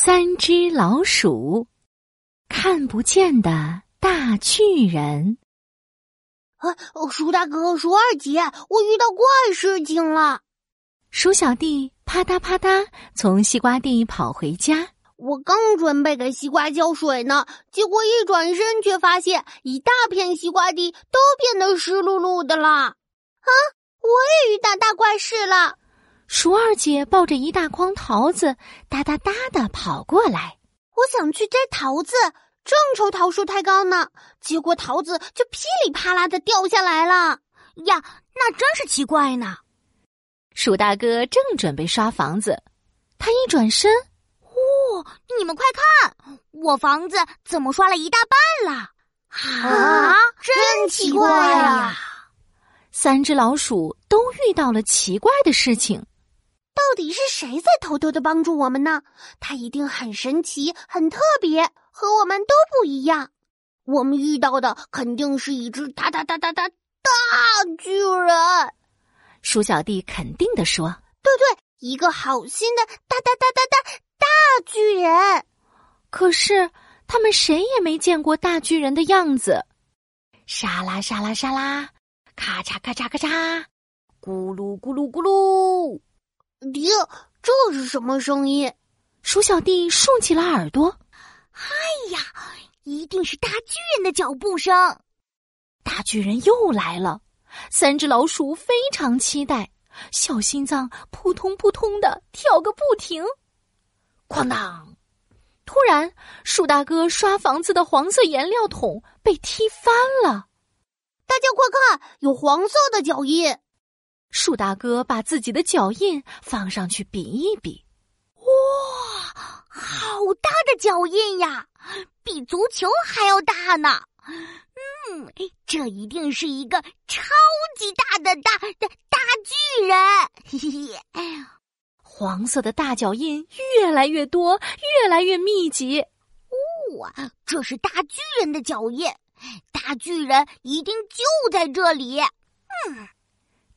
三只老鼠，看不见的大巨人。啊，鼠大哥，鼠二姐，我遇到怪事情了。鼠小弟啪嗒啪嗒从西瓜地跑回家，我刚准备给西瓜浇水呢，结果一转身却发现一大片西瓜地都变得湿漉漉的了。啊，我也遇到大怪事了。鼠二姐抱着一大筐桃子，哒哒哒的跑过来。我想去摘桃子，正愁桃树太高呢，结果桃子就噼里啪啦的掉下来了。呀，那真是奇怪呢。鼠大哥正准备刷房子，他一转身，哇！你们快看，我房子怎么刷了一大半了？啊，真奇怪呀！三只老鼠都遇到了奇怪的事情。到底是谁在偷偷的帮助我们呢？他一定很神奇、很特别，和我们都不一样。我们遇到的肯定是一只大大大大大大巨人。鼠小弟肯定的说：“对对，一个好心的大大大大大大巨人。”可是他们谁也没见过大巨人的样子。沙拉沙拉沙拉，咔嚓咔嚓咔嚓，咕噜咕噜咕噜。爹，这是什么声音？鼠小弟竖起了耳朵。哎呀，一定是大巨人的脚步声。大巨人又来了，三只老鼠非常期待，小心脏扑通扑通的跳个不停。哐当！突然，鼠大哥刷房子的黄色颜料桶被踢翻了。大家快看，有黄色的脚印。树大哥把自己的脚印放上去比一比，哇，好大的脚印呀，比足球还要大呢！嗯，这一定是一个超级大的大的大巨人！嘿嘿，哎呀，黄色的大脚印越来越多，越来越密集。哇，这是大巨人的脚印，大巨人一定就在这里。嗯。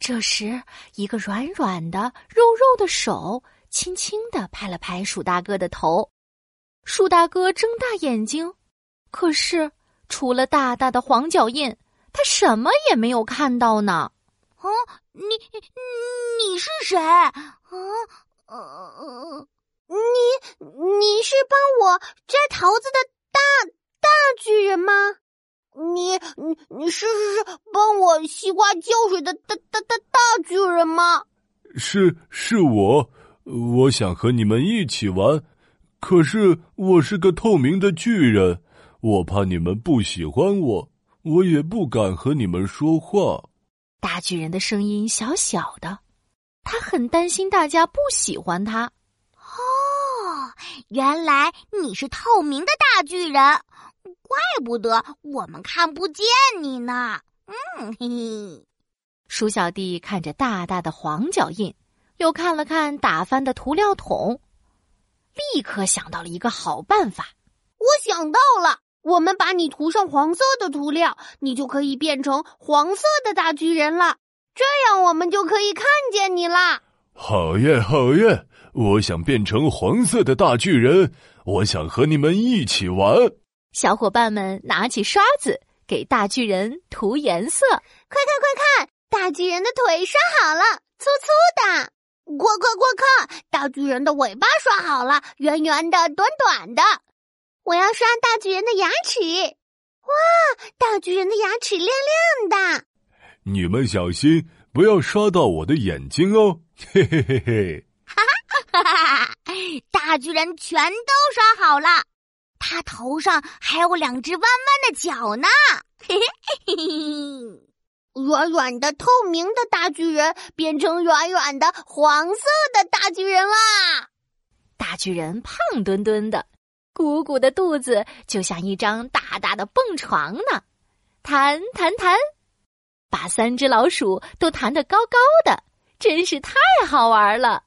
这时，一个软软的、肉肉的手轻轻的拍了拍鼠大哥的头。鼠大哥睁大眼睛，可是除了大大的黄脚印，他什么也没有看到呢。啊，你你是谁？啊，呃，你你是帮我摘桃子的大大巨人吗？你你你是是是帮我西瓜浇水的大大大大巨人吗？是是我，我想和你们一起玩，可是我是个透明的巨人，我怕你们不喜欢我，我也不敢和你们说话。大巨人的声音小小的，他很担心大家不喜欢他。哦，原来你是透明的大巨人。怪不得我们看不见你呢。嗯，嘿嘿。鼠小弟看着大大的黄脚印，又看了看打翻的涂料桶，立刻想到了一个好办法。我想到了，我们把你涂上黄色的涂料，你就可以变成黄色的大巨人了。这样我们就可以看见你啦。好耶，好耶！我想变成黄色的大巨人，我想和你们一起玩。小伙伴们拿起刷子给大巨人涂颜色，快看快看，大巨人的腿刷好了，粗粗的；快快快看，大巨人的尾巴刷好了，圆圆的，短短的。我要刷大巨人的牙齿，哇，大巨人的牙齿亮亮的。你们小心，不要刷到我的眼睛哦！嘿嘿嘿嘿，哈哈哈哈哈！大巨人全都刷好了。他头上还有两只弯弯的角呢，嘿嘿嘿嘿！软软的透明的大巨人变成软软的黄色的大巨人啦！大巨人胖墩墩的，鼓鼓的肚子就像一张大大的蹦床呢，弹弹弹，把三只老鼠都弹得高高的，真是太好玩了。